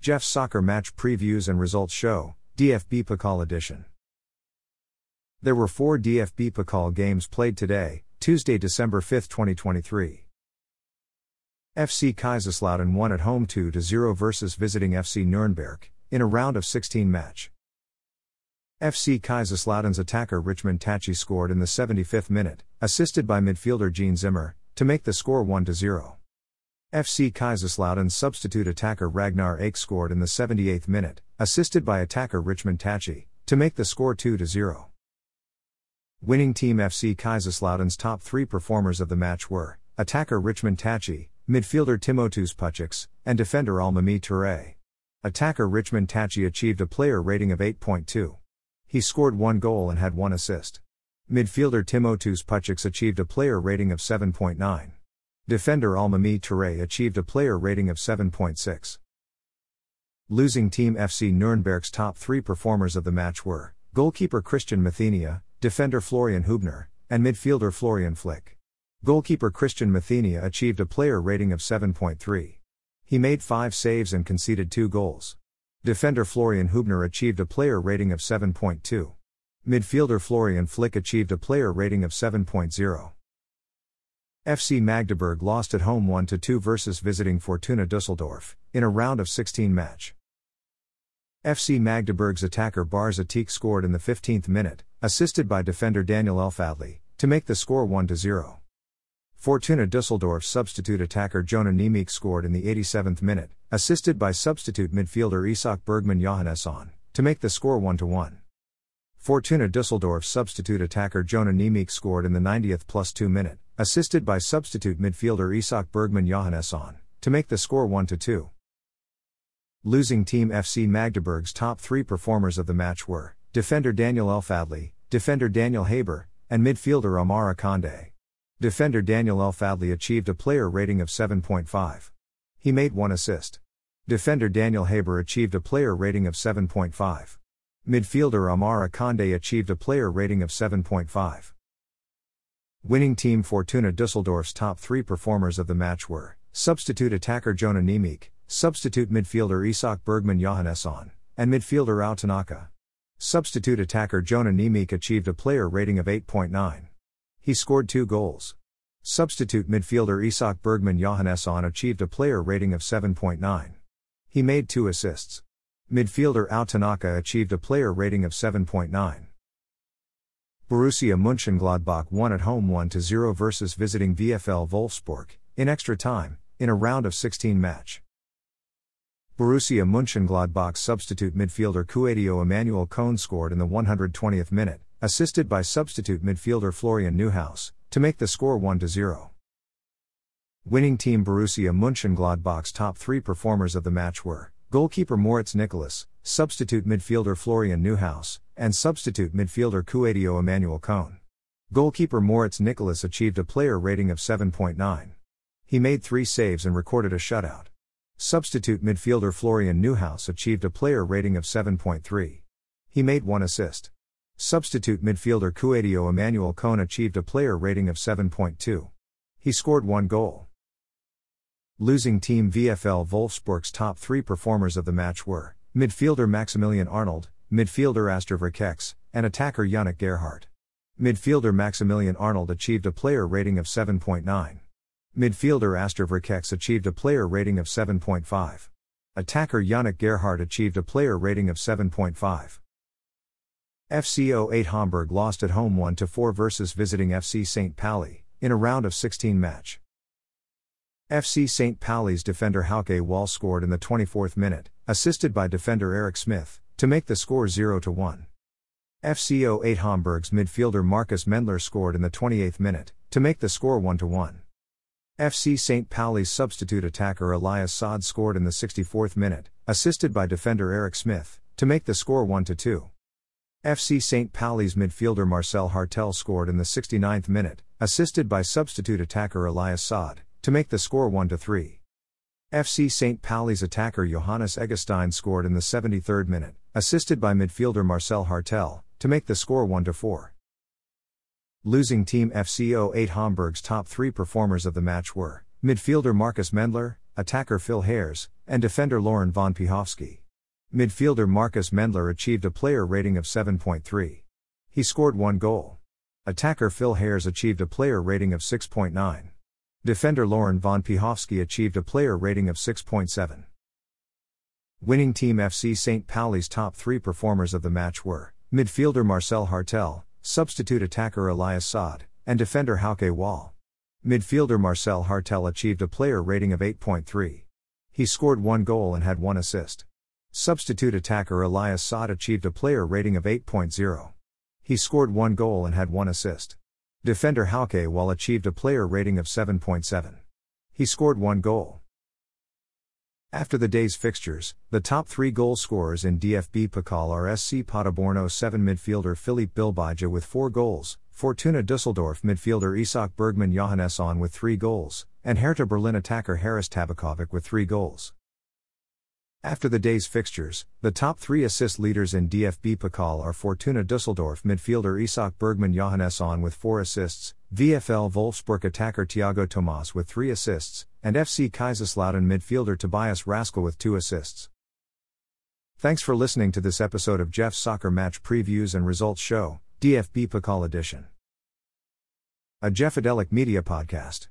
Jeff's Soccer Match Previews and Results Show, DFB Pokal Edition. There were four DFB Pokal games played today, Tuesday, December 5, 2023. FC Kaiserslautern won at home 2 0 versus visiting FC Nuremberg, in a round of 16 match. FC Kaiserslautern's attacker Richmond Tachie scored in the 75th minute, assisted by midfielder Jean Zimmer, to make the score 1 0. FC Kaiserslautern substitute attacker Ragnar Ache scored in the 78th minute, assisted by attacker Richmond Tachie, to make the score 2 0. Winning team FC Kaiserslautern's top three performers of the match were attacker Richmond Tachie, midfielder Tymoteusz Puchacz, and defender Almamy Touré. Attacker Richmond Tachie achieved a player rating of 8.2. He scored one goal and had one assist. Midfielder Tymoteusz Puchacz achieved a player rating of 7.9. Defender Almamy Touré achieved a player rating of 7.6. Losing team FC Nuremberg's top three performers of the match were goalkeeper Christian Mathenia, defender Florian Hubner, and midfielder Florian Flick. Goalkeeper Christian Mathenia achieved a player rating of 7.3. He made five saves and conceded two goals. Defender Florian Hubner achieved a player rating of 7.2. Midfielder Florian Flick achieved a player rating of 7.0. FC Magdeburg lost at home 1 2 versus visiting Fortuna Dusseldorf, in a round of 16 match. FC Magdeburg's attacker Baris Atik scored in the 15th minute, assisted by defender Daniel Elfadli, to make the score 1 0. Fortuna Dusseldorf's substitute attacker Jonah Niemiec scored in the 87th minute, assisted by substitute midfielder Isak Bergman Johannesson, to make the score 1 1. Fortuna Dusseldorf's substitute attacker Jonah Niemiec scored in the 90th plus 2 minute, assisted by substitute midfielder Isak Bergman Johannesson, to make the score 1 2. Losing team FC Magdeburg's top three performers of the match were defender Daniel Elfadli, defender Daniel Heber, and midfielder Amara Akande. Defender Daniel Elfadli achieved a player rating of 7.5. He made one assist. Defender Daniel Heber achieved a player rating of 7.5. Midfielder Amara Akande achieved a player rating of 7.5. Winning team Fortuna Dusseldorf's top three performers of the match were substitute attacker Jonah Niemiec, substitute midfielder Isak Bergman Johannesson, and midfielder Ao Tanaka. Substitute attacker Jonah Niemiec achieved a player rating of 8.9. He scored two goals. Substitute midfielder Isak Bergman Johannesson achieved a player rating of 7.9. He made two assists. Midfielder Ao Tanaka achieved a player rating of 7.9. Borussia Mönchengladbach won at home 1 0 versus visiting VfL Wolfsburg, in extra time, in a round of 16 match. Borussia Mönchengladbach's substitute midfielder Kouadio Emmanuel Koné scored in the 120th minute, assisted by substitute midfielder Florian Neuhaus, to make the score 1 0. Winning team Borussia Mönchengladbach's top three performers of the match were goalkeeper Moritz Nicolas, substitute midfielder Florian Neuhaus, and substitute midfielder Kouadio Emmanuel Koné. Goalkeeper Moritz Nicolas achieved a player rating of 7.9. He made three saves and recorded a shutout. Substitute midfielder Florian Neuhaus achieved a player rating of 7.3. He made one assist. Substitute midfielder Kouadio Emmanuel Koné achieved a player rating of 7.2. He scored one goal. Losing team VfL Wolfsburg's top three performers of the match were midfielder Maximilian Arnold, midfielder Aster Vranckx, and attacker Yannick Gerhardt. Midfielder Maximilian Arnold achieved a player rating of 7.9. Midfielder Aster Vranckx achieved a player rating of 7.5. Attacker Yannick Gerhardt achieved a player rating of 7.5. FC 08 Homburg lost at home 1 4 versus visiting FC St. Pauli, in a round of 16 match. FC St. Pauli's defender Hauke Wahl scored in the 24th minute, assisted by defender Eric Smith, to make the score 0 1. FC 08 Homburg's midfielder Marcus Mendler scored in the 28th minute, to make the score 1 1. FC St. Pauli's substitute attacker Elias Saad scored in the 64th minute, assisted by defender Eric Smith, to make the score 1 2. FC St. Pauli's midfielder Marcel Hartel scored in the 69th minute, assisted by substitute attacker Elias Saad, to make the score 1 3. FC St. Pauli's attacker Johannes Eggestein scored in the 73rd minute, assisted by midfielder Marcel Hartel, to make the score 1 4. Losing team FC 08 Homburg's top three performers of the match were midfielder Marcus Mendler, attacker Phil Harres, and defender Laurin von Piechowski. Midfielder Marcus Mendler achieved a player rating of 7.3. He scored one goal. Attacker Phil Harres achieved a player rating of 6.9. Defender Laurin von Piechowski achieved a player rating of 6.7. Winning team FC St. Pauli's top three performers of the match were midfielder Marcel Hartel, substitute attacker Elias Saad, and defender Hauke Wahl. Midfielder Marcel Hartel achieved a player rating of 8.3. He scored one goal and had one assist. Substitute attacker Elias Saad achieved a player rating of 8.0. He scored one goal and had one assist. Defender Hauke Wahl achieved a player rating of 7.7. He scored one goal. After the day's fixtures, the top three goal scorers in DFB Pokal are SC Paderborn 07 midfielder Philippe Bilbija with four goals, Fortuna Dusseldorf midfielder Isak Bergman Johannesson with three goals, and Hertha Berlin attacker Haris Tabakovic with three goals. After the day's fixtures, the top three assist leaders in DFB Pokal are Fortuna Dusseldorf midfielder Isak Bergman Johannesson with four assists, VFL Wolfsburg attacker Thiago Tomas with three assists, and FC Kaiserslautern midfielder Tobias Raschl with two assists. Thanks for listening to this episode of Jeff's Soccer Match Previews and Results Show, DFB Pokal Edition. A Jeffadelic Media Podcast.